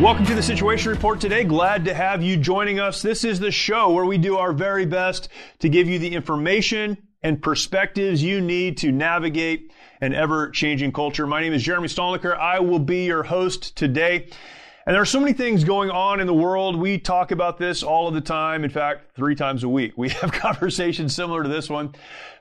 Welcome to the Situation Report today. Glad to have you joining us. This is the show where we do our very best to give you the information and perspectives you need to navigate an ever changing culture. My name is Jeremy Stalnecker. I will be your host today. And there are so many things going on in the world. We talk about this all of the time. In fact, three times a week. We have conversations similar to this one.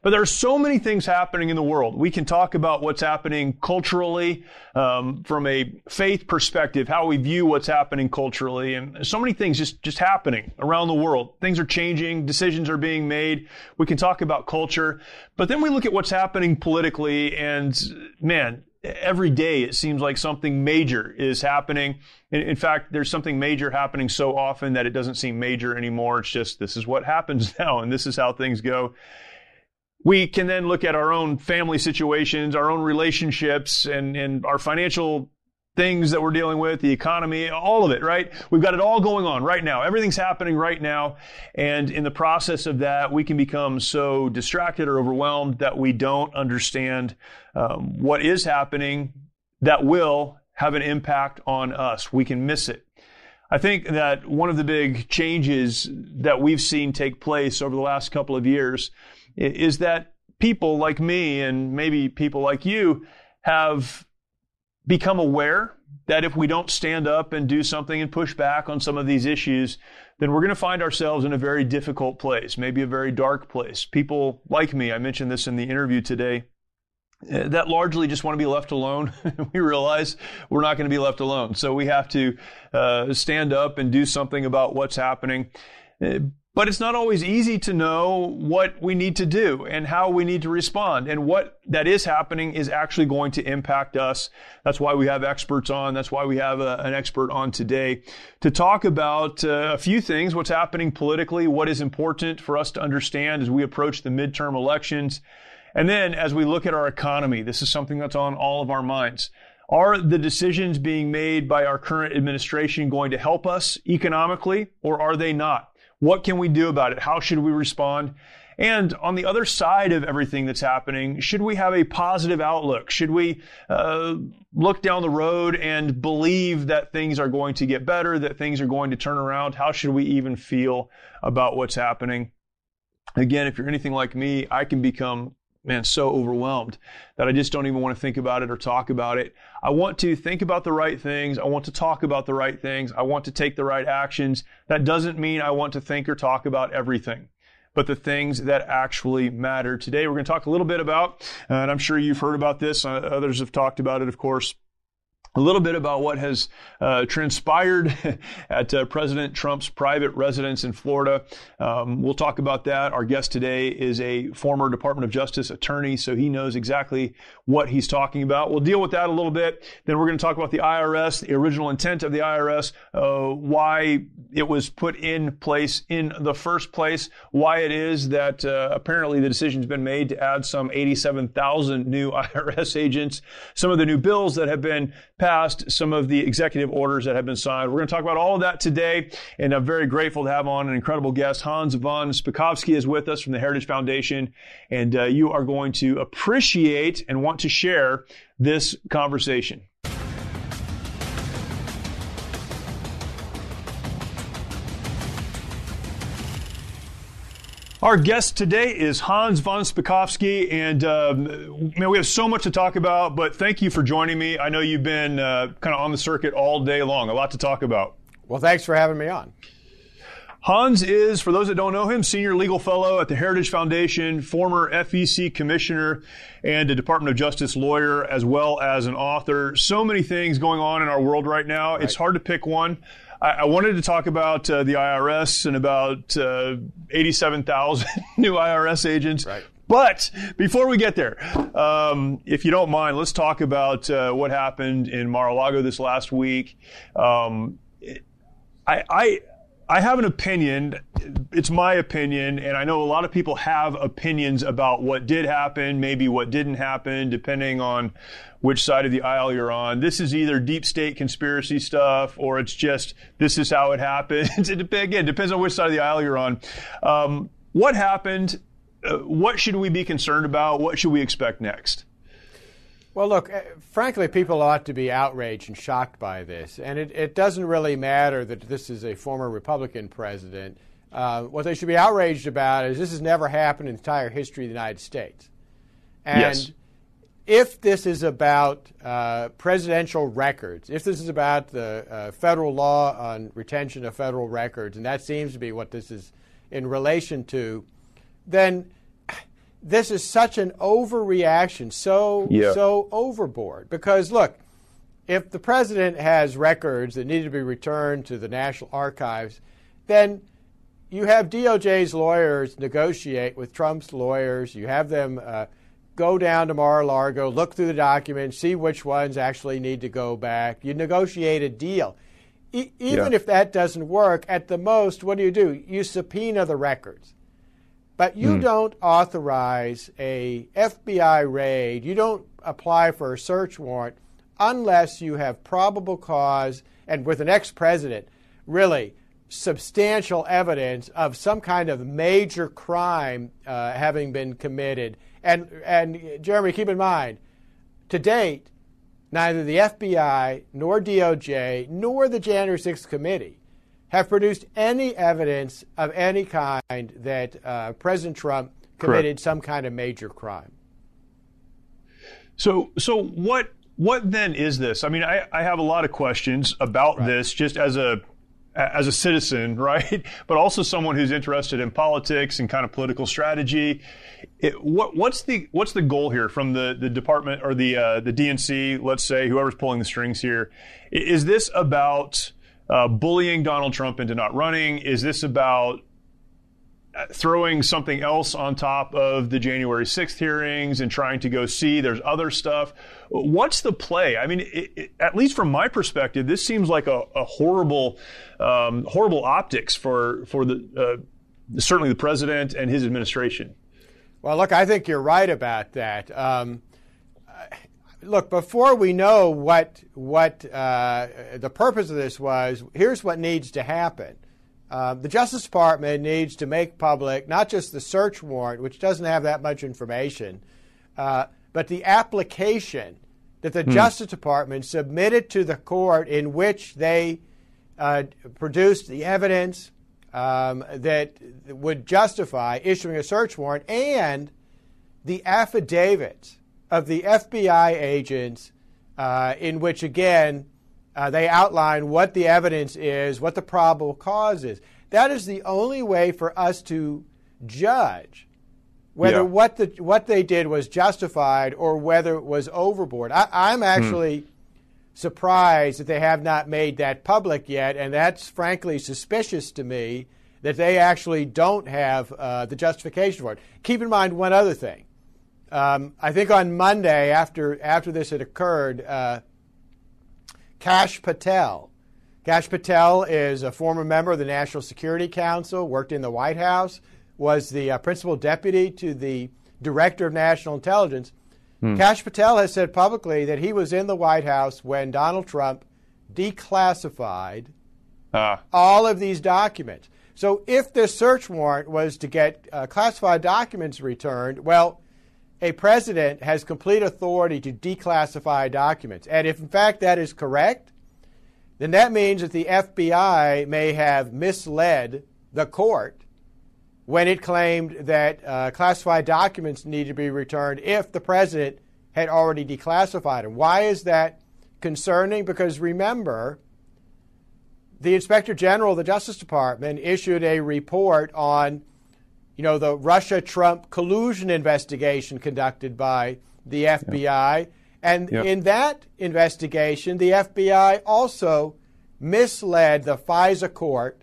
But there are so many things happening in the world. We can talk about what's happening culturally, um, from a faith perspective, how we view what's happening culturally, and so many things just, just happening around the world. Things are changing, decisions are being made. We can talk about culture. But then we look at what's happening politically, and man, every day it seems like something major is happening. In, in, fact, there's something major happening so often that it doesn't seem major anymore. It's just this is what happens now, and this is how things go. We can then look at our own family situations, our own relationships, and, and our financial things that we're dealing with, the economy, all of it, right? We've got it all going on right now. Everything's happening right now. And in the process of that, we can become so distracted or overwhelmed that we don't understand um, what is happening that will have an impact on us. We can miss it. I think that one of the big changes that we've seen take place over the last couple of years is that people like me and maybe people like you have become aware that if we don't stand up and do something and push back on some of these issues, then we're going to find ourselves in a very difficult place, maybe a very dark place. People like me, I mentioned this in the interview today, eh, that largely just want to be left alone. we realize we're not going to be left alone. So we have to uh, stand up and do something about what's happening. But it's not always easy to know what we need to do and how we need to respond. And what that is happening is actually going to impact us. That's why we have experts on. That's why we have a, an expert on today to talk about uh, a few things, what's happening politically, what is important for us to understand as we approach the midterm elections. And then as we look at our economy, this is something that's on all of our minds. Are the decisions being made by our current administration going to help us economically or are they not? What can we do about it? How should we respond? And on the other side of everything that's happening, should we have a positive outlook? Should we uh, look down the road and believe that things are going to get better, that things are going to turn around? How should we even feel about what's happening? Again, if you're anything like me, I can become man, so overwhelmed that I just don't even want to think about it or talk about it. I want to think about the right things. I want to talk about the right things. I want to take the right actions. That doesn't mean I want to think or talk about everything but the things that actually matter. Today, we're going to talk a little bit about, and I'm sure you've heard about this, uh, others have talked about it, of course, a little bit about what has uh, transpired at uh, President Trump's private residence in Florida. Um, we'll talk about that. Our guest today is a former Department of Justice attorney, so he knows exactly what he's talking about. We'll deal with that a little bit. Then we're going to talk about the IRS, the original intent of the IRS, uh, why it was put in place in the first place, why it is that uh, apparently the decision's been made to add some 87,000 new IRS agents, some of the new bills that have been passed, some of the executive orders that have been signed. We're going to talk about all of that today, and I'm very grateful to have on an incredible guest. Hans von Spakovsky is with us from the Heritage Foundation, and uh, you are going to appreciate and want to share this conversation. Our guest today is Hans von Spakovsky, and um, man, we have so much to talk about. But thank you for joining me. I know you've been uh, kind of on the circuit all day long. A lot to talk about. Well, thanks for having me on. Hans is, for those that don't know him, senior legal fellow at the Heritage Foundation, former FEC commissioner, and a Department of Justice lawyer, as well as an author. So many things going on in our world right now. Right. It's hard to pick one. I, I wanted to talk about uh, the IRS and about uh, 87,000 new IRS agents. Right. But before we get there, um, if you don't mind, let's talk about uh, what happened in Mar-a-Lago this last week. Um, I, I I have an opinion. It's my opinion, and I know a lot of people have opinions about what did happen, maybe what didn't happen, depending on which side of the aisle you're on. This is either deep state conspiracy stuff, or it's just this is how it happened. it again depends on which side of the aisle you're on. Um, what happened? Uh, what should we be concerned about? What should we expect next? Well, look, uh, frankly, people ought to be outraged and shocked by this. And it, it doesn't really matter that this is a former Republican president. Uh, what they should be outraged about is this has never happened in the entire history of the United States. And yes. if this is about uh, presidential records, if this is about the uh, federal law on retention of federal records, and that seems to be what this is in relation to, then this is such an overreaction, so yeah. so overboard. Because look, if the president has records that need to be returned to the National Archives, then you have DOJ's lawyers negotiate with Trump's lawyers. You have them uh, go down to Mar-a-Lago, look through the documents, see which ones actually need to go back. You negotiate a deal. E- even yeah. if that doesn't work, at the most, what do you do? You subpoena the records. But you Hmm. don't authorize a FBI raid. You don't apply for a search warrant unless you have probable cause and with an ex-president, really substantial evidence of some kind of major crime uh, having been committed. And and Jeremy, keep in mind, to date, neither the FBI nor DOJ nor the January 6th committee have produced any evidence of any kind that uh, President Trump committed Correct. some kind of major crime. So, so what? What then is this? I mean, I, I have a lot of questions about Right. this, just as a as a citizen, right? But also someone who's interested in politics and kind of political strategy. It, what, what's the what's the goal here from the, the department or the uh, the DNC? Let's say whoever's pulling the strings here. Is this about uh, bullying Donald Trump into not running? Is this about uh, throwing something else on top of the January 6th hearings and trying to go see there's other stuff. What's the play? I mean, it, it, at least from my perspective, this seems like a, a horrible, um, horrible optics for for the uh, certainly the president and his administration. Well, look, I think you're right about that. Um, look, before we know what what uh, the purpose of this was, here's what needs to happen. Uh, the Justice Department needs to make public not just the search warrant, which doesn't have that much information, uh, but the application that the Justice Department submitted to the court in which they uh, produced the evidence um, that would justify issuing a search warrant and the affidavits of the FBI agents, uh, in which again uh, they outline what the evidence is, what the probable cause is. That is the only way for us to judge whether Yeah. what the what they did was justified or whether it was overboard. I, I'm actually surprised that they have not made that public yet, and that's frankly suspicious to me that they actually don't have uh, the justification for it. Keep in mind one other thing. Um, I think on Monday, after after this had occurred, uh, Kash Patel. Kash Patel is a former member of the National Security Council, worked in the White House, was the uh, principal deputy to the director of national intelligence. Kash Patel has said publicly that he was in the White House when Donald Trump declassified Ah, all of these documents. So if this search warrant was to get uh, classified documents returned, well, a president has complete authority to declassify documents. And if in fact that is correct, then that means that the FBI may have misled the court when it claimed that uh, classified documents need to be returned if the president had already declassified them. Why is that concerning? Because remember, the Inspector General of the Justice Department issued a report on, you know, the Russia-Trump collusion investigation conducted by the FBI, and Yep. in that investigation, the FBI also misled the FISA court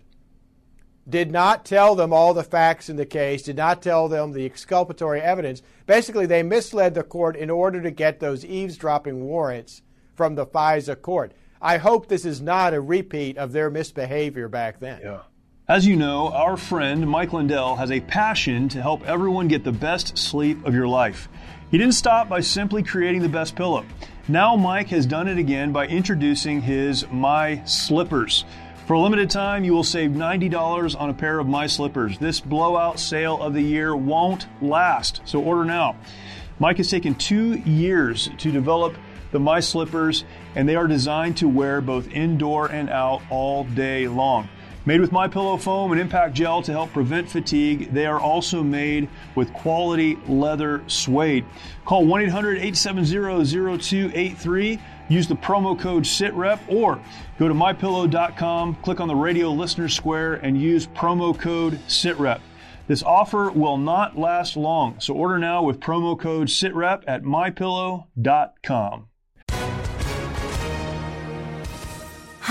did not tell them all the facts in the case, did not tell them the exculpatory evidence. Basically, they misled the court in order to get those eavesdropping warrants from the FISA court. I hope this is not a repeat of their misbehavior back then. Yeah. As you know, our friend Mike Lindell has a passion to help everyone get the best sleep of your life. He didn't stop by simply creating the best pillow. Now, Mike has done it again by introducing his My Slippers. For a limited time, you will save $90 on a pair of My Slippers. This blowout sale of the year won't last, so order now. Mike has taken two years to develop the My Slippers, and they are designed to wear both indoor and out all day long. Made with My Pillow foam and impact gel to help prevent fatigue, they are also made with quality leather suede. Call 1-800-870-0283 Use the promo code SITREP or go to mypillow.com, click on the radio listener square, and use promo code SITREP. This offer will not last long, so order now with promo code SITREP at mypillow.com.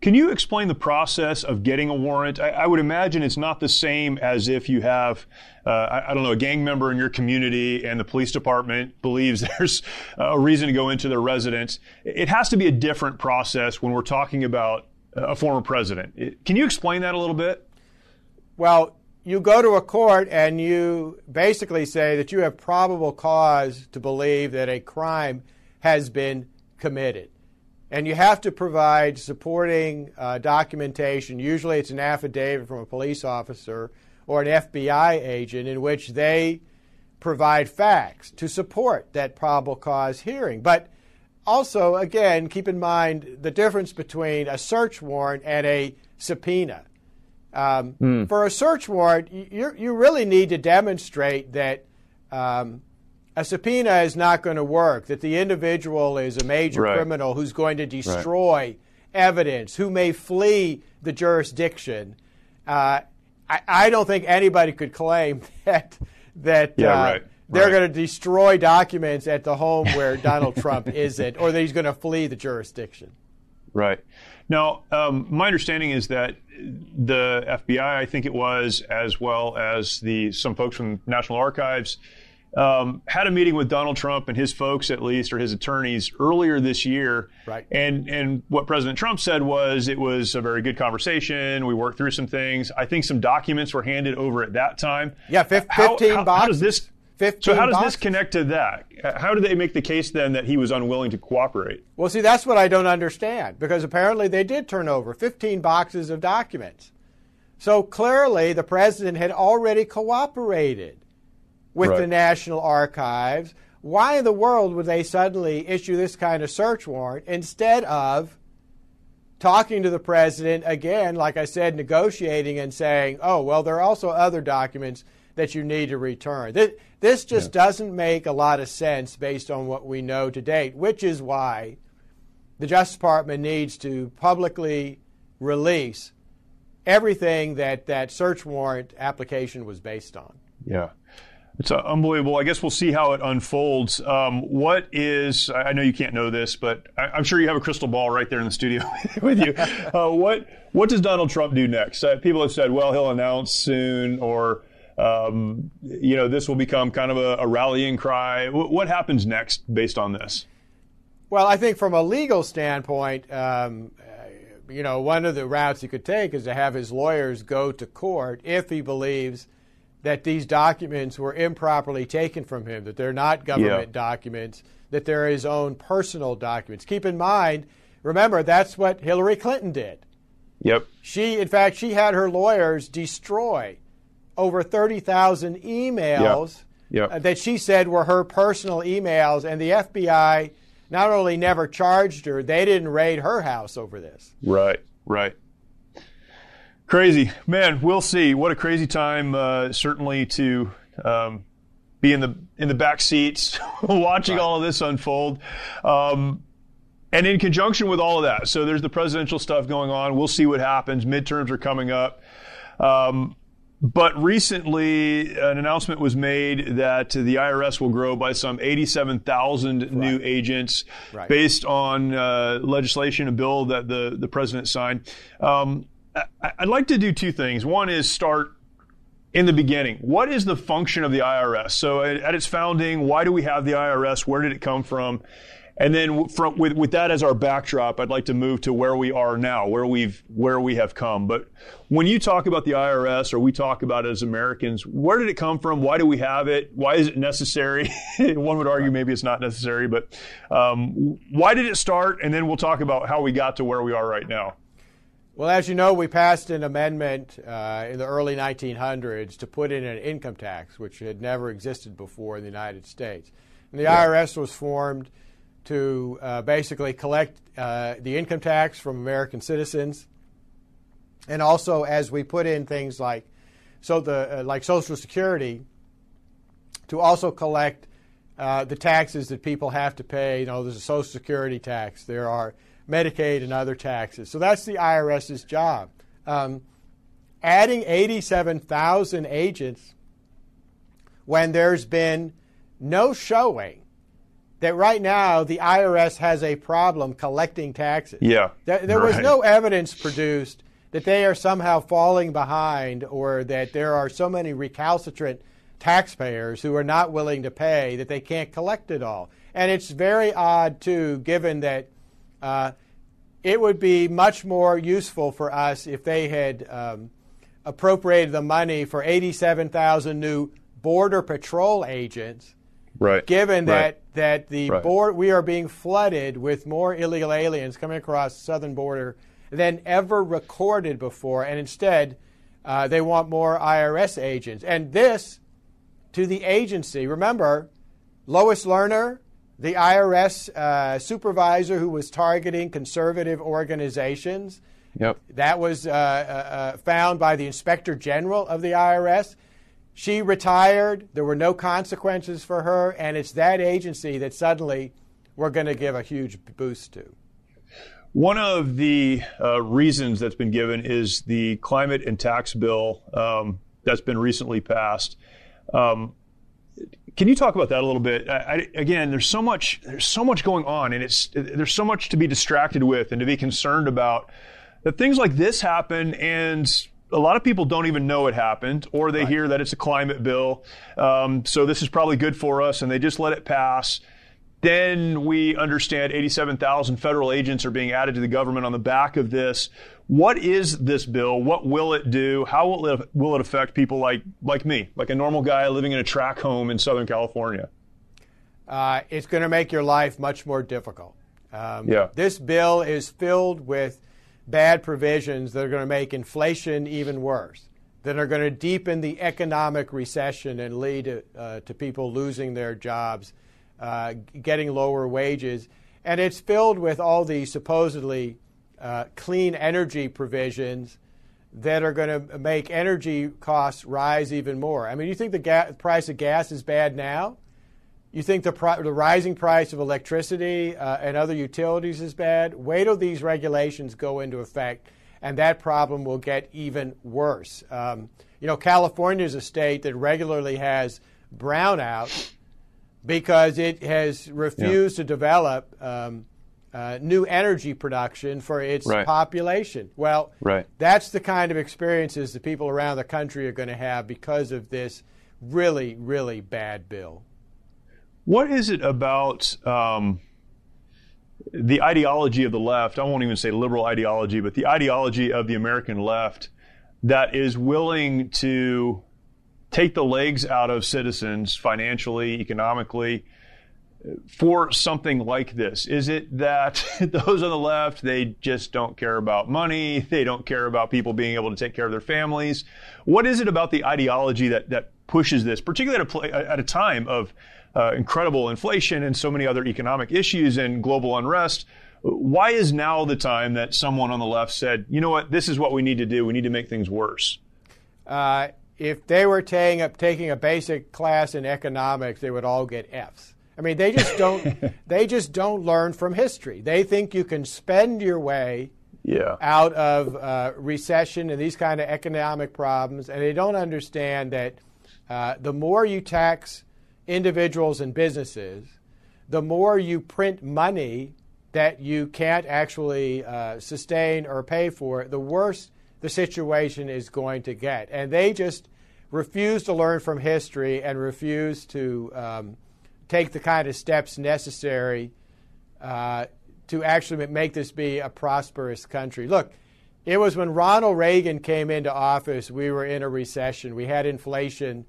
Can you explain the process of getting a warrant? I, I would imagine it's not the same as if you have, uh, I, I, don't know, a gang member in your community and the police department believes there's a reason to go into their residence. It has to be a different process when we're talking about a former president. Can you explain that a little bit? Well, you go to a court and you basically say that you have probable cause to believe that a crime has been committed and you have to provide supporting uh, documentation. Usually, it's an affidavit from a police officer or an FBI agent in which they provide facts to support that probable cause hearing. But also, again, keep in mind the difference between a search warrant and a subpoena. Um, mm. For a search warrant, you, you really need to demonstrate that um, a subpoena is not going to work, that the individual is a major right. criminal who's going to destroy right. evidence, who may flee the jurisdiction. Uh, I, I, don't think anybody could claim that that yeah, uh, right. they're going to destroy documents at the home where Donald Trump isn't, or that he's going to flee the jurisdiction. Right. Now, um, my understanding is that the FBI, I think it was, as well as the some folks from National Archives, um, had a meeting with Donald Trump and his folks, at least, or his attorneys, earlier this year. Right. And and what President Trump said was it was a very good conversation. We worked through some things. I think some documents were handed over at that time. Yeah, 15 how, how, boxes. How does this? 15 so how does boxes? this connect to that? How do they make the case then that he was unwilling to cooperate? Well, see, that's what I don't understand because apparently they did turn over 15 boxes of documents. So clearly the president had already cooperated with right. the National Archives. Why in the world would they suddenly issue this kind of search warrant instead of talking to the president again, like I said, negotiating and saying, oh, well, there are also other documents that you need to return? This, this just yeah. doesn't make a lot of sense based on what we know to date, which is why the Justice Department needs to publicly release everything that that search warrant application was based on. Yeah. It's uh, unbelievable. I guess we'll see how it unfolds. Um, what is, I know you can't know this, but I, am sure you have a crystal ball right there in the studio with you. Uh, what, what does Donald Trump do next? Uh, people have said, well, he'll announce soon, or, um, you know, this will become kind of a, a rallying cry. W- what happens next based on this? Well, I think from a legal standpoint, um, you know, one of the routes he could take is to have his lawyers go to court if he believes that these documents were improperly taken from him, that they're not government Yeah. documents, that they're his own personal documents. Keep in mind, remember, that's what Hillary Clinton did. Yep. She, in fact, she had her lawyers destroy over 30,000 emails Yeah. uh, that she said were her personal emails, and the FBI not only never charged her, they didn't raid her house over this. Right, right. Crazy, man. We'll see. What a crazy time, uh, certainly to um, be in the in the back seats, watching all of this unfold. Um, and in conjunction with all of that, so there's the presidential stuff going on. We'll see what happens. Midterms are coming up. Um, but recently, an announcement was made that the IRS will grow by some 87,000 new agents Right. based on uh, legislation, a bill that the, the president signed. Um, I'd like to do two things. One is start in the beginning. What is the function of the IRS? So, at, its founding, why do we have the IRS? Where did it come from? And then, from, with, with that as our backdrop, I'd like to move to where we are now, where we've where we have come. But when you talk about the IRS, or we talk about it as Americans, where did it come from? Why do we have it? Why is it necessary? One would argue maybe it's not necessary, but um, why did it start? And then we'll talk about how we got to where we are right now. Well, as you know, we passed an amendment uh, in the early 1900s to put in an income tax, which had never existed before in the United States. And the IRS was formed to uh, basically collect uh, the income tax from American citizens, and also as we put in things like so the uh, like Social Security, to also collect uh, the taxes that people have to pay. You know, there's a Social Security tax. There are Medicaid and other taxes. So that's the IRS's job. Um, adding 87,000 agents when there's been no showing that right now the IRS has a problem collecting taxes. Yeah, There, there was no evidence produced that they are somehow falling behind or that there are so many recalcitrant taxpayers who are not willing to pay that they can't collect it all. And it's very odd, too, given that uh, it would be much more useful for us if they had um, appropriated the money for 87,000 new Border Patrol agents Right. given Right. that that the Right. board we are being flooded with more illegal aliens coming across the southern border than ever recorded before, and instead uh, they want more IRS agents. And this to the agency. Remember, Lois Lerner, the IRS uh, supervisor who was targeting conservative organizations. Yep. That was uh, uh, uh, found by the Inspector General of the IRS. She retired. There were no consequences for her, and it's that agency that suddenly we're going to give a huge boost to. One of the uh, reasons that's been given is the climate and tax bill um, that's been recently passed. Um, can you talk about that a little bit? I, I, again, there's so much there's so much going on, and it's there's so much to be distracted with and to be concerned about. That things like this happen, and a lot of people don't even know it happened, or they hear that it's a climate bill. Um, so this is probably good for us, and they just let it pass. Then we understand 87,000 federal agents are being added to the government on the back of this. What is this bill? What will it do? How will it, will it affect people like, like me, like a normal guy living in a track home in Southern California? Uh, it's going to make your life much more difficult. Um, Yeah. This bill is filled with bad provisions that are going to make inflation even worse, that are going to deepen the economic recession and lead to, uh, to people losing their jobs, uh, getting lower wages. And it's filled with all these supposedly uh, clean energy provisions that are going to make energy costs rise even more. I mean, you think the ga- price of gas is bad now? You think the, pri- the rising price of electricity uh, and other utilities is bad? Wait till these regulations go into effect, and that problem will get even worse. Um, you know, California is a state that regularly has brownouts because it has refused to develop um, uh, new energy production for its Right. population. Well, Right. that's the kind of experiences the people around the country are going to have because of this really, really bad bill. What is it about um, the ideology of the left? I won't even say liberal ideology, but the ideology of the American left that is willing to take the legs out of citizens financially, economically for something like this? Is it that those on the left, they just don't care about money? They don't care about people being able to take care of their families? What is it about the ideology that, that pushes this, particularly at a, at a time of uh, incredible inflation and so many other economic issues and global unrest? Why is now the time that someone on the left said, you know what, this is what we need to do? We need to make things worse? Uh, if they were taking a, taking a basic class in economics, they would all get Fs. I mean, they just don't they just don't learn from history. They think you can spend your way yeah. out of uh, recession and these kind of economic problems, and they don't understand that uh, the more you tax individuals and businesses, the more you print money that you can't actually uh, sustain or pay for, the worse the situation is going to get. And they just refuse to learn from history and refuse to. Um, take the kind of steps necessary uh, to actually make this be a prosperous country. Look, it was when Ronald Reagan came into office, we were in a recession. We had inflation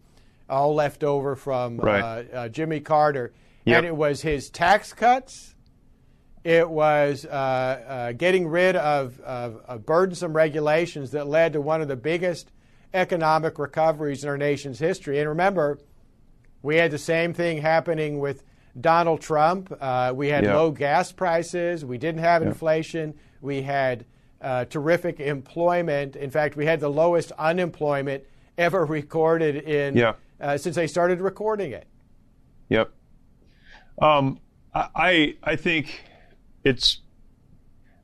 all left over from right. uh, uh, Jimmy Carter. Yep. And it was his tax cuts, it was uh, uh, getting rid of, of, of burdensome regulations that led to one of the biggest economic recoveries in our nation's history. And remember, we had the same thing happening with Donald Trump. Uh, we had low gas prices. We didn't have inflation. We had uh, terrific employment. In fact, we had the lowest unemployment ever recorded in yeah. uh, since they started recording it. Yep. Um, I I think it's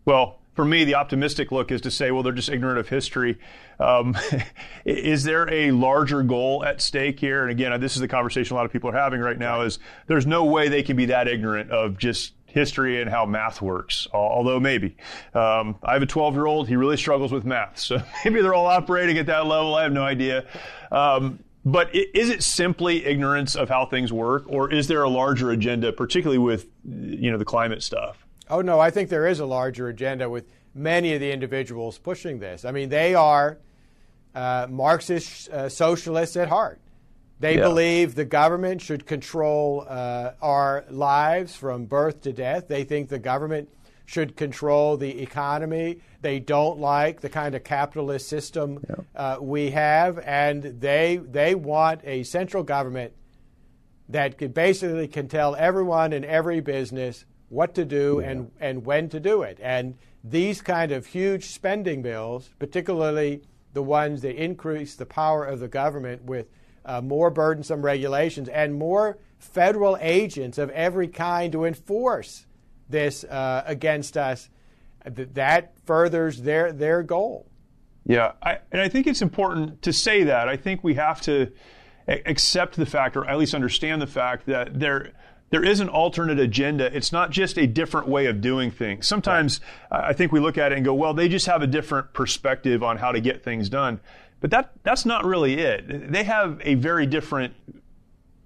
well for me, the optimistic look is to say, well, they're just ignorant of history. Um, is there a larger goal at stake here? And again, this is the conversation a lot of people are having right now is there's no way they can be that ignorant of just history and how math works, although maybe. Um, I have a 12 year old, he really struggles with math. So maybe they're all operating at that level. I have no idea. Um, but is it simply ignorance of how things work, or is there a larger agenda, particularly with you know the climate stuff? Oh, no, I think there is a larger agenda with many of the individuals pushing this. I mean, they are uh, Marxist uh, socialists at heart. They yeah. believe the government should control uh, our lives from birth to death. They think the government should control the economy. They don't like the kind of capitalist system yeah. Uh, we have, and they they want a central government that could basically can tell everyone in every business what to do yeah. and, and when to do it. And these kind of huge spending bills, particularly the ones that increase the power of the government with uh, more burdensome regulations and more federal agents of every kind to enforce this uh, against us, that furthers their, their goal. Yeah, I, and I think it's important to say that. I think we have to accept the fact, or at least understand the fact, that there there is an alternate agenda. It's not just a different way of doing things. Sometimes right. I think we look at it and go, well, they just have a different perspective on how to get things done. But that that's not really it. They have a very different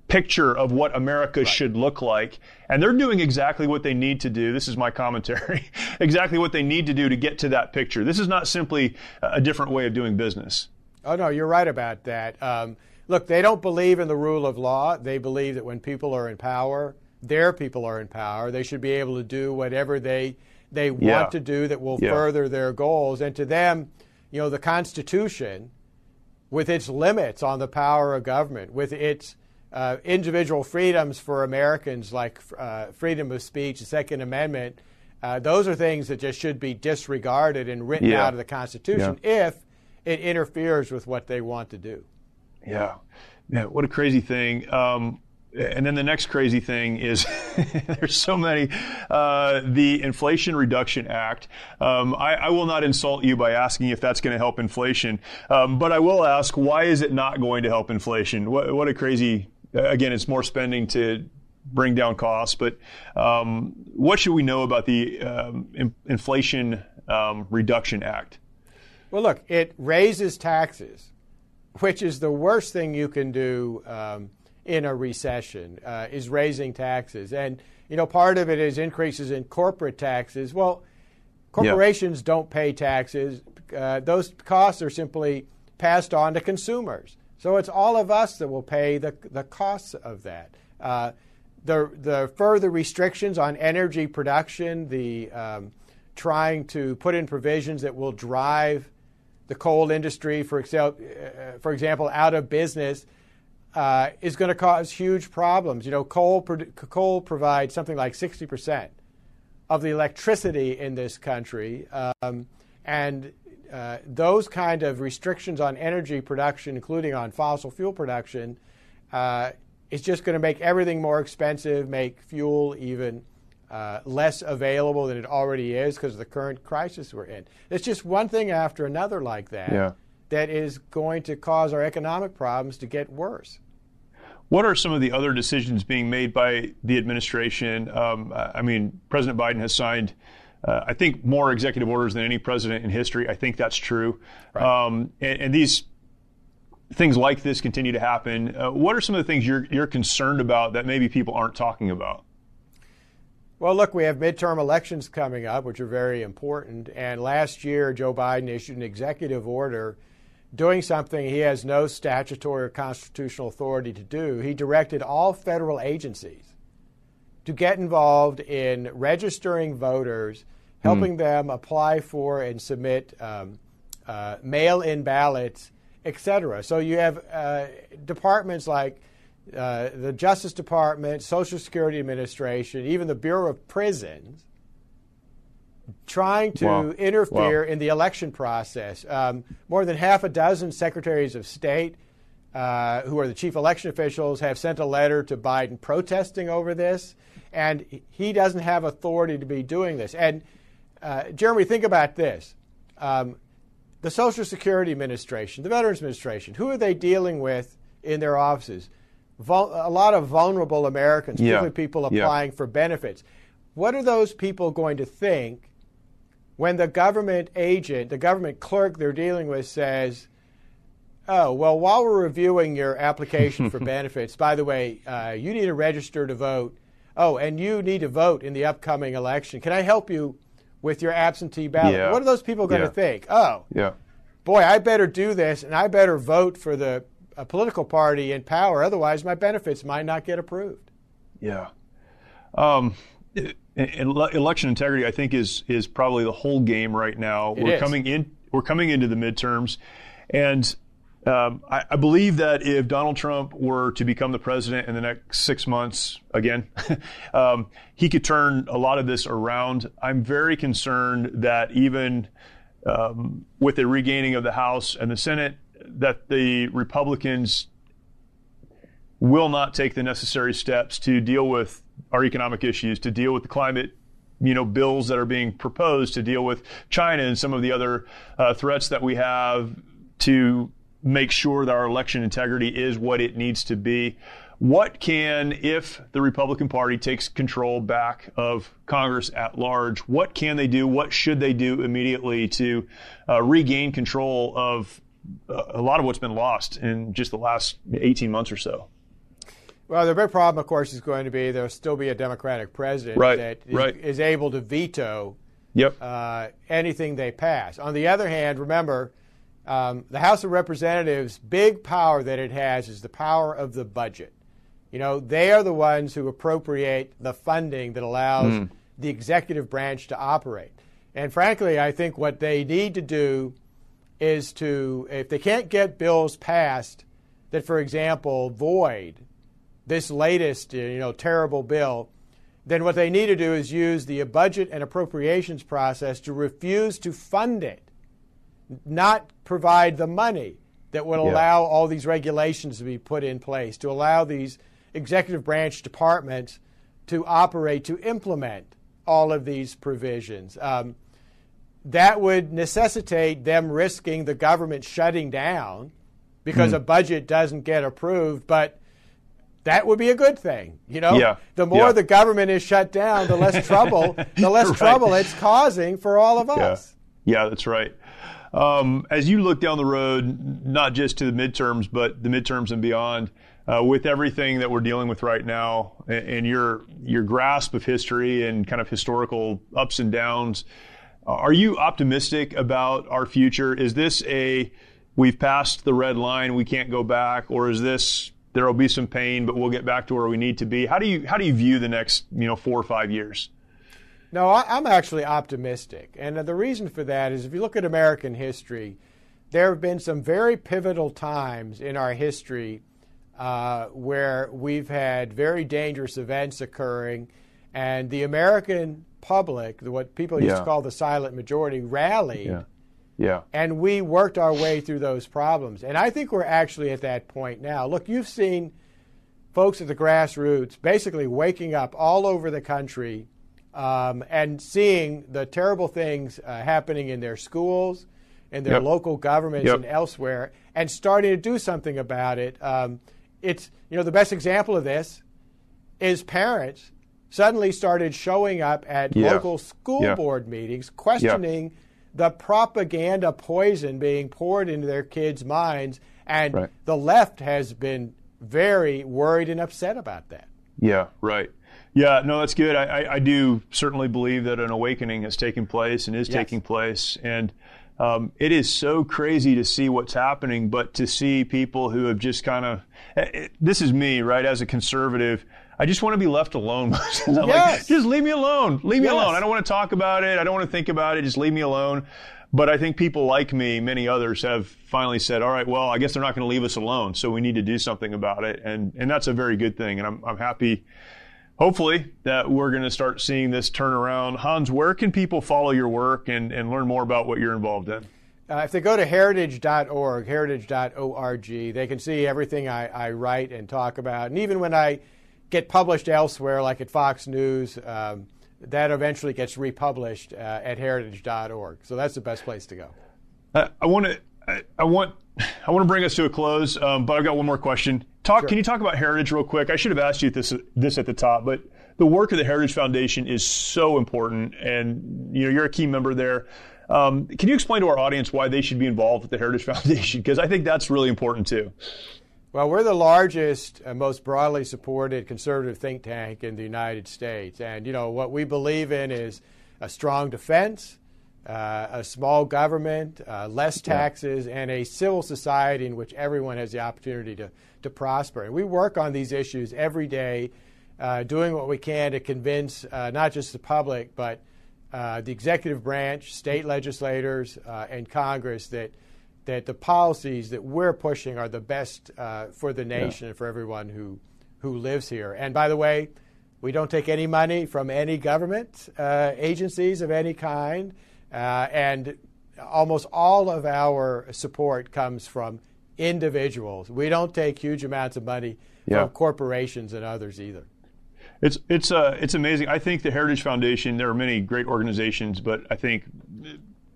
picture of what America right. should look like. And they're doing exactly what they need to do. This is my commentary. exactly what they need to do to get to that picture. This is not simply a different way of doing business. Oh, no, you're right about that. Um, Look, they don't believe in the rule of law. They believe that when people are in power, their people are in power. They should be able to do whatever they they yeah. want to do that will yeah. further their goals. And to them, you know, the Constitution, with its limits on the power of government, with its uh, individual freedoms for Americans like uh, freedom of speech, the Second Amendment, uh, those are things that just should be disregarded and written yeah. out of the Constitution if it interferes with what they want to do. Yeah. Yeah. What a crazy thing. Um, and then the next crazy thing is there's so many. Uh, the Inflation Reduction Act. Um, I, I, will not insult you by asking if that's going to help inflation, um, but I will ask why is it not going to help inflation? What, what a crazy. Again, it's more spending to bring down costs, but um, what should we know about the um, in, Inflation um, Reduction Act? Well, look, it raises taxes which is the worst thing you can do um, in a recession, uh, is raising taxes. And, you know, part of it is increases in corporate taxes. Well, corporations yeah. don't pay taxes. Uh, those costs are simply passed on to consumers. So it's all of us that will pay the, the costs of that. Uh, the, the further restrictions on energy production, the um, trying to put in provisions that will drive the coal industry, for, uh, for example, out of business, uh, is going to cause huge problems. You know, coal, coal provides something like 60% of the electricity in this country. Um, and uh, those kind of restrictions on energy production, including on fossil fuel production, uh, is just going to make everything more expensive, make fuel even uh, less available than it already is because of the current crisis we're in. It's just one thing after another like that yeah. that is going to cause our economic problems to get worse. What are some of the other decisions being made by the administration? Um, I mean, President Biden has signed, uh, I think, more executive orders than any president in history. I think that's true. Right. Um, and, and, these things like this continue to happen. Uh, what are some of the things you're, you're concerned about that maybe people aren't talking about? Well, look, we have midterm elections coming up, which are very important. And last year, Joe Biden issued an executive order doing something he has no statutory or constitutional authority to do. He directed all federal agencies to get involved in registering voters, helping mm. them apply for and submit um, uh, mail in ballots, etc. So you have uh, departments like uh, the Justice Department, Social Security Administration, even the Bureau of Prisons trying to wow. interfere wow. in the election process. Um, more than half a dozen secretaries of state, uh, who are the chief election officials, have sent a letter to Biden protesting over this, and he doesn't have authority to be doing this. And uh, Jeremy, think about this. Um, the Social Security Administration, the Veterans Administration, who are they dealing with in their offices? Vul- a lot of vulnerable Americans, yeah. particularly people applying yeah. for benefits. What are those people going to think when the government agent, the government clerk they're dealing with says, Oh, well, while we're reviewing your application for benefits, by the way, uh, you need to register to vote. Oh, and you need to vote in the upcoming election. Can I help you with your absentee ballot? Yeah. What are those people going to think? Oh, yeah. boy, I better do this and I better vote for the political party in power. Otherwise, my benefits might not get approved. Yeah. Um, election integrity, I think, is is probably the whole game right now. It we're is. coming in. We're coming into the midterms, and um, I, I, believe that if Donald Trump were to become the president in the next six months again, um, he could turn a lot of this around. I'm very concerned that even um, with the regaining of the House and the Senate, that the Republicans will not take the necessary steps to deal with our economic issues, to deal with the climate you know bills that are being proposed to deal with China and some of the other uh, threats that we have to make sure that our election integrity is what it needs to be. What can, if the Republican Party takes control back of Congress at large, what can they do? What should they do immediately to uh, regain control of a lot of what's been lost in just the last 18 months or so? Well, the big problem, of course, is going to be there'll still be a Democratic president right, that right. Is, is, able to veto yep. uh, anything they pass. On the other hand, remember, um, the House of Representatives' big power that it has is the power of the budget. You know, they are the ones who appropriate the funding that allows mm. the executive branch to operate. And frankly, I think what they need to do is to, if they can't get bills passed that, for example, void this latest, you know, terrible bill, then what they need to do is use the budget and appropriations process to refuse to fund it, not provide the money that would yeah. allow all these regulations to be put in place, to allow these executive branch departments to operate, to implement all of these provisions. Um, that would necessitate them risking the government shutting down because mm. a budget doesn't get approved, but that would be a good thing. You know, yeah. the more yeah. the government is shut down, the less trouble, the less right. trouble it's causing for all of us. Yeah, yeah that's right. Um, as you look down the road, not just to the midterms, but the midterms and beyond, uh, with everything that we're dealing with right now, and, and, your your grasp of history and kind of historical ups and downs, are you optimistic about our future? Is this a we've passed the red line, we can't go back, or is this there will be some pain, but we'll get back to where we need to be? How do you how do you view the next you know four or five years? No, I, am actually optimistic, and the reason for that is if you look at American history, there have been some very pivotal times in our history uh, where we've had very dangerous events occurring, and the American public, what people used yeah. to call the silent majority, rallied. Yeah. Yeah. And we worked our way through those problems. And I think we're actually at that point now. Look, you've seen folks at the grassroots basically waking up all over the country um, and seeing the terrible things uh, happening in their schools, in their yep. local governments, yep. and elsewhere, and starting to do something about it. Um, it's you know the best example of this is parents suddenly started showing up at yeah. local school yeah. board meetings, questioning. The propaganda poison being poured into their kids' minds, and right. the left has been very worried and upset about that. Yeah, right. Yeah, no, that's good. I, I, I do certainly believe that an awakening has taken place and is yes. taking place, and um, it is so crazy to see what's happening, but to see people who have just kind of this is me, right? As a conservative, I just want to be left alone. I'm yes. like, just leave me alone. Leave me yes. alone. I don't want to talk about it. I don't want to think about it. Just leave me alone. But I think people like me, many others, have finally said, all right, well, I guess they're not going to leave us alone. So we need to do something about it. And, and that's a very good thing. And I'm, I'm happy, hopefully, that we're going to start seeing this turn around. Hans, where can people follow your work and, and learn more about what you're involved in? Uh, if they go to heritage.org, heritage.org, they can see everything I, I write and talk about. And even when I get published elsewhere, like at Fox News, um, that eventually gets republished uh, at heritage.org. So that's the best place to go. Uh, I want to. I, I want. I want to bring us to a close, um, but I've got one more question. Talk. Sure. Can you talk about Heritage real quick? I should have asked you this this at the top, but the work of the Heritage Foundation is so important, and you know you're a key member there. Um, can you explain to our audience why they should be involved with the Heritage Foundation? Because I think that's really important too. Well, we're the largest and most broadly supported conservative think tank in the United States. And, you know, what we believe in is a strong defense, uh, a small government, uh, less taxes, and a civil society in which everyone has the opportunity to, to prosper. And we work on these issues every day, uh, doing what we can to convince uh, not just the public, but uh, the executive branch, state legislators, uh, and Congress that that the policies that we're pushing are the best uh, for the nation yeah. and for everyone who who lives here. And by the way, we don't take any money from any government uh, agencies of any kind, uh, and almost all of our support comes from individuals. We don't take huge amounts of money yeah. from corporations and others either. It's it's uh, it's amazing. I think the Heritage Foundation. There are many great organizations, but I think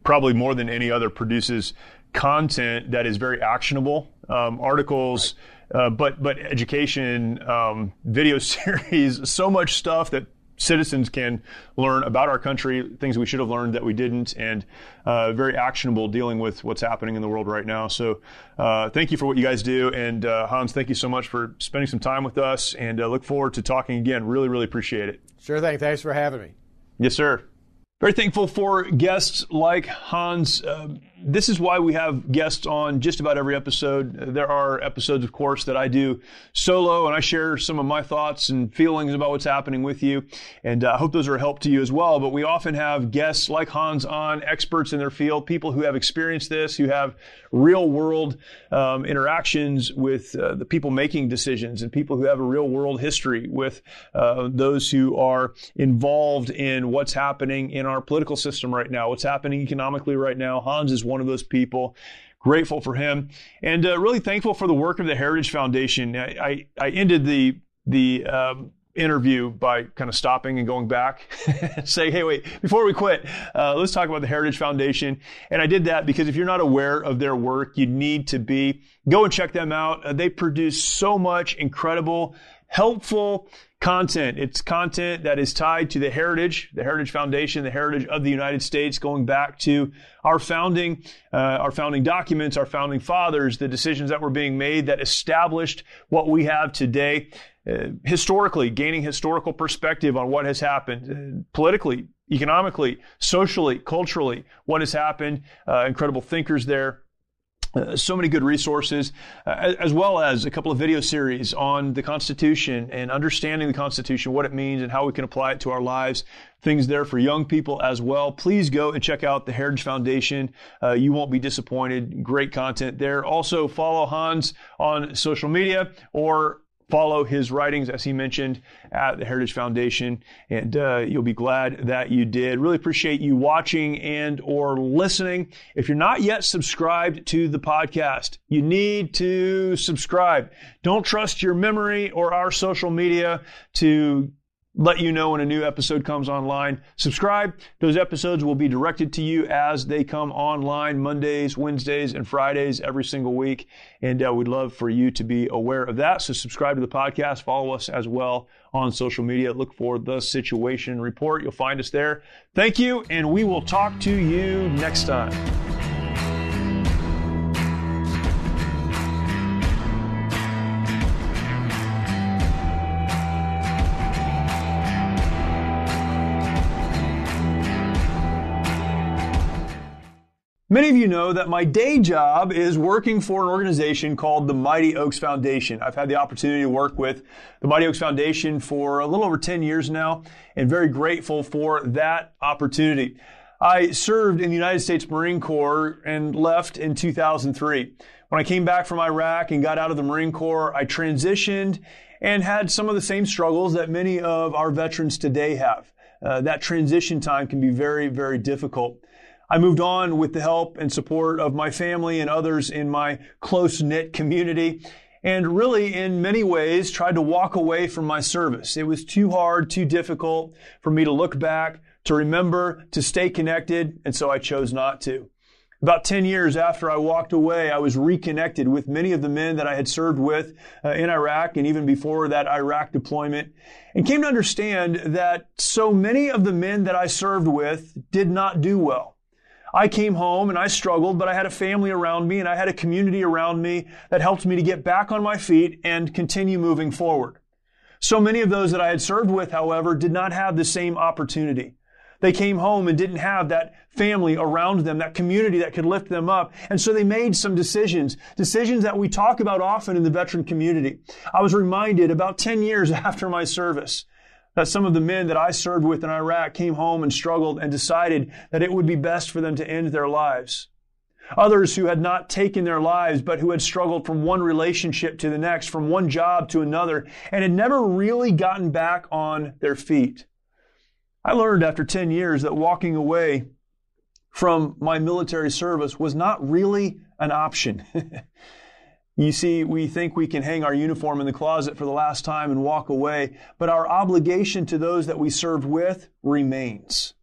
probably more than any other produces content that is very actionable, um, articles, right. uh, but but education, um, video series, so much stuff that citizens can learn about our country, things we should have learned that we didn't, and uh, very actionable dealing with what's happening in the world right now. So, uh, thank you for what you guys do, and uh, Hans, thank you so much for spending some time with us, and uh, look forward to talking again. Really, really appreciate it. Sure thing. Thanks for having me. Yes, sir. Very thankful for guests like Hans. Uh, this is why we have guests on just about every episode. There are episodes, of course, that I do solo and I share some of my thoughts and feelings about what's happening with you. And uh, I hope those are a help to you as well. But we often have guests like Hans on, experts in their field, people who have experienced this, who have real world um, interactions with uh, the people making decisions and people who have a real world history with uh, those who are involved in what's happening in our political system right now, what's happening economically right now. Hans is one of those people. Grateful for him, and uh, really thankful for the work of the Heritage Foundation. I, I, I ended the the um, interview by kind of stopping and going back saying, hey, wait, before we quit, uh, let's talk about the Heritage Foundation. And I did that because if you're not aware of their work, you need to be. Go and check them out. Uh, they produce so much incredible, helpful content. It's content that is tied to the heritage, the Heritage Foundation, the heritage of the United States, going back to our founding, uh, our founding documents, our founding fathers, the decisions that were being made that established what we have today. Uh, historically, gaining historical perspective on what has happened uh, politically, economically, socially, culturally, what has happened. Uh, incredible thinkers there. Uh, so many good resources, uh, as well as a couple of video series on the Constitution and understanding the Constitution, what it means, and how we can apply it to our lives. Things there for young people as well. Please go and check out the Heritage Foundation. Uh, you won't be disappointed. Great content there. Also, follow Hans on social media or follow his writings, as he mentioned, at the Heritage Foundation, and uh, you'll be glad that you did. Really appreciate you watching and or listening. If you're not yet subscribed to the podcast, you need to subscribe. Don't trust your memory or our social media to let you know when a new episode comes online. Subscribe. Those episodes will be directed to you as they come online Mondays, Wednesdays, and Fridays every single week. And uh, we'd love for you to be aware of that. So subscribe to the podcast. Follow us as well on social media. Look for the situation report. You'll find us there. Thank you. And we will talk to you next time. Many of you know that my day job is working for an organization called the Mighty Oaks Foundation. I've had the opportunity to work with the Mighty Oaks Foundation for a little over 10 years now and very grateful for that opportunity. I served in the United States Marine Corps and left in 2003. When I came back from Iraq and got out of the Marine Corps, I transitioned and had some of the same struggles that many of our veterans today have. Uh, that transition time can be very, very difficult. I moved on with the help and support of my family and others in my close knit community and really in many ways tried to walk away from my service. It was too hard, too difficult for me to look back, to remember, to stay connected, and so I chose not to. About 10 years after I walked away, I was reconnected with many of the men that I had served with uh, in Iraq and even before that Iraq deployment and came to understand that so many of the men that I served with did not do well. I came home and I struggled, but I had a family around me and I had a community around me that helped me to get back on my feet and continue moving forward. So many of those that I had served with, however, did not have the same opportunity. They came home and didn't have that family around them, that community that could lift them up. And so they made some decisions, decisions that we talk about often in the veteran community. I was reminded about 10 years after my service that some of the men that I served with in Iraq came home and struggled and decided that it would be best for them to end their lives. Others who had not taken their lives, but who had struggled from one relationship to the next, from one job to another, and had never really gotten back on their feet. I learned after 10 years that walking away from my military service was not really an option. You see, we think we can hang our uniform in the closet for the last time and walk away, but our obligation to those that we served with remains.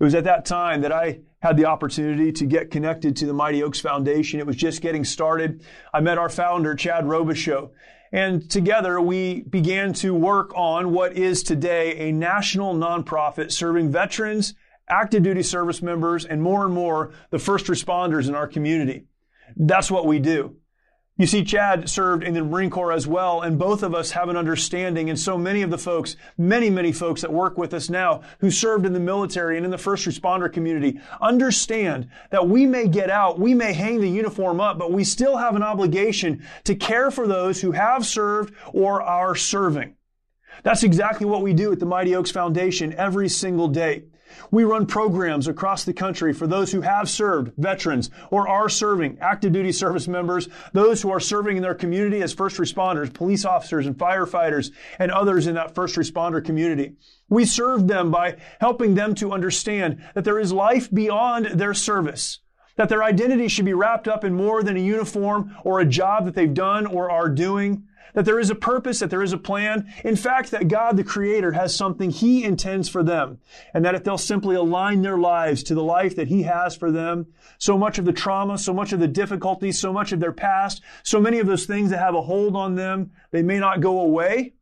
It was at that time that I had the opportunity to get connected to the Mighty Oaks Foundation. It was just getting started. I met our founder, Chad Robichaux, and together we began to work on what is today a national nonprofit serving veterans, active duty service members, and more and more the first responders in our community. That's what we do. You see, Chad served in the Marine Corps as well, and both of us have an understanding. And so many of the folks, many, many folks that work with us now who served in the military and in the first responder community understand that we may get out, we may hang the uniform up, but we still have an obligation to care for those who have served or are serving. That's exactly what we do at the Mighty Oaks Foundation every single day. We run programs across the country for those who have served, veterans, or are serving, active duty service members, those who are serving in their community as first responders, police officers and firefighters, and others in that first responder community. We serve them by helping them to understand that there is life beyond their service, that their identity should be wrapped up in more than a uniform or a job that they've done or are doing, that there is a purpose, that there is a plan. In fact, that God, the Creator, has something He intends for them. And that if they'll simply align their lives to the life that He has for them, so much of the trauma, so much of the difficulties, so much of their past, so many of those things that have a hold on them, they may not go away,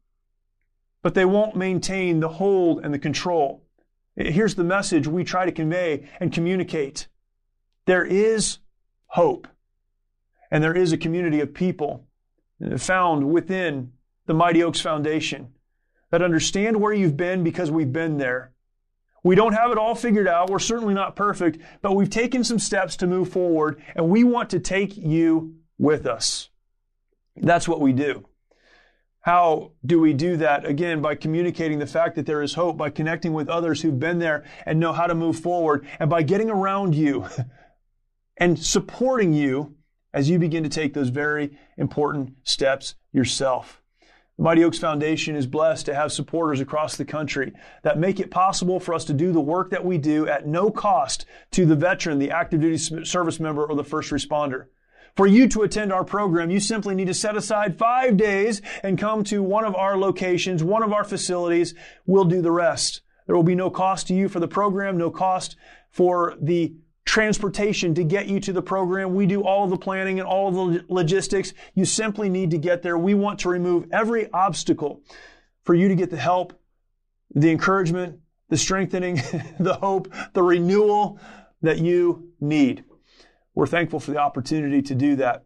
but they won't maintain the hold and the control. Here's the message we try to convey and communicate. There is hope. And there is a community of people found within the Mighty Oaks Foundation that understand where you've been because we've been there. We don't have it all figured out. We're certainly not perfect, but we've taken some steps to move forward and we want to take you with us. That's what we do. How do we do that? Again, by communicating the fact that there is hope, by connecting with others who've been there and know how to move forward, and by getting around you and supporting you as you begin to take those very important steps yourself. The Mighty Oaks Foundation is blessed to have supporters across the country that make it possible for us to do the work that we do at no cost to the veteran, the active duty service member, or the first responder. For you to attend our program, you simply need to set aside five days and come to one of our locations, one of our facilities. We'll do the rest. There will be no cost to you for the program, no cost for the transportation to get you to the program. We do all of the planning and all of the logistics. You simply need to get there. We want to remove every obstacle for you to get the help, the encouragement, the strengthening, the hope, the renewal that you need. We're thankful for the opportunity to do that.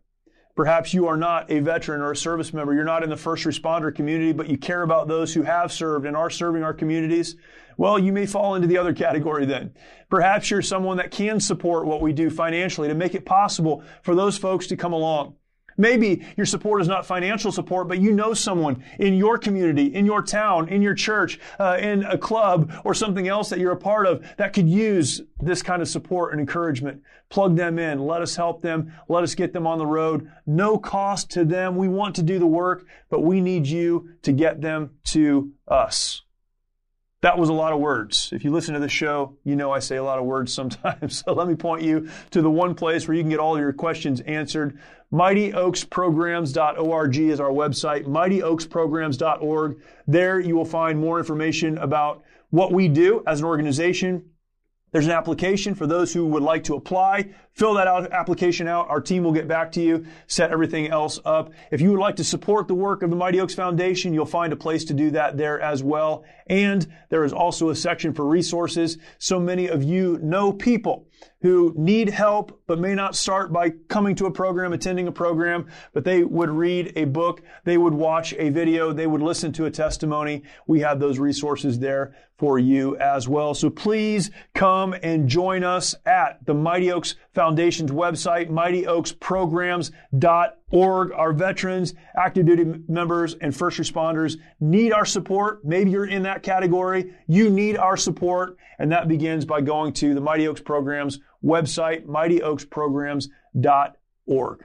Perhaps you are not a veteran or a service member. You're not in the first responder community, but you care about those who have served and are serving our communities. Well, you may fall into the other category then. Perhaps you're someone that can support what we do financially to make it possible for those folks to come along. Maybe your support is not financial support, but you know someone in your community, in your town, in your church, uh, in a club, or something else that you're a part of that could use this kind of support and encouragement. Plug them in. Let us help them. Let us get them on the road. No cost to them. We want to do the work, but we need you to get them to us. That was a lot of words. If you listen to the show, you know I say a lot of words sometimes. So let me point you to the one place where you can get all your questions answered. MightyOaksPrograms.org is our website, MightyOaksPrograms.org. There you will find more information about what we do as an organization. There's an application for those who would like to apply. Fill that out, application out. Our team will get back to you, set everything else up. If you would like to support the work of the Mighty Oaks Foundation, you'll find a place to do that there as well. And there is also a section for resources. So many of you know people who need help but may not start by coming to a program, attending a program, but they would read a book, they would watch a video, they would listen to a testimony. We have those resources there for you as well. So please come and join us at the Mighty Oaks Foundation's website, mightyoaksprograms.org. Our veterans, active duty members, and first responders need our support. Maybe you're in that category. You need our support. And that begins by going to the Mighty Oaks Programs website, mightyoaksprograms.org.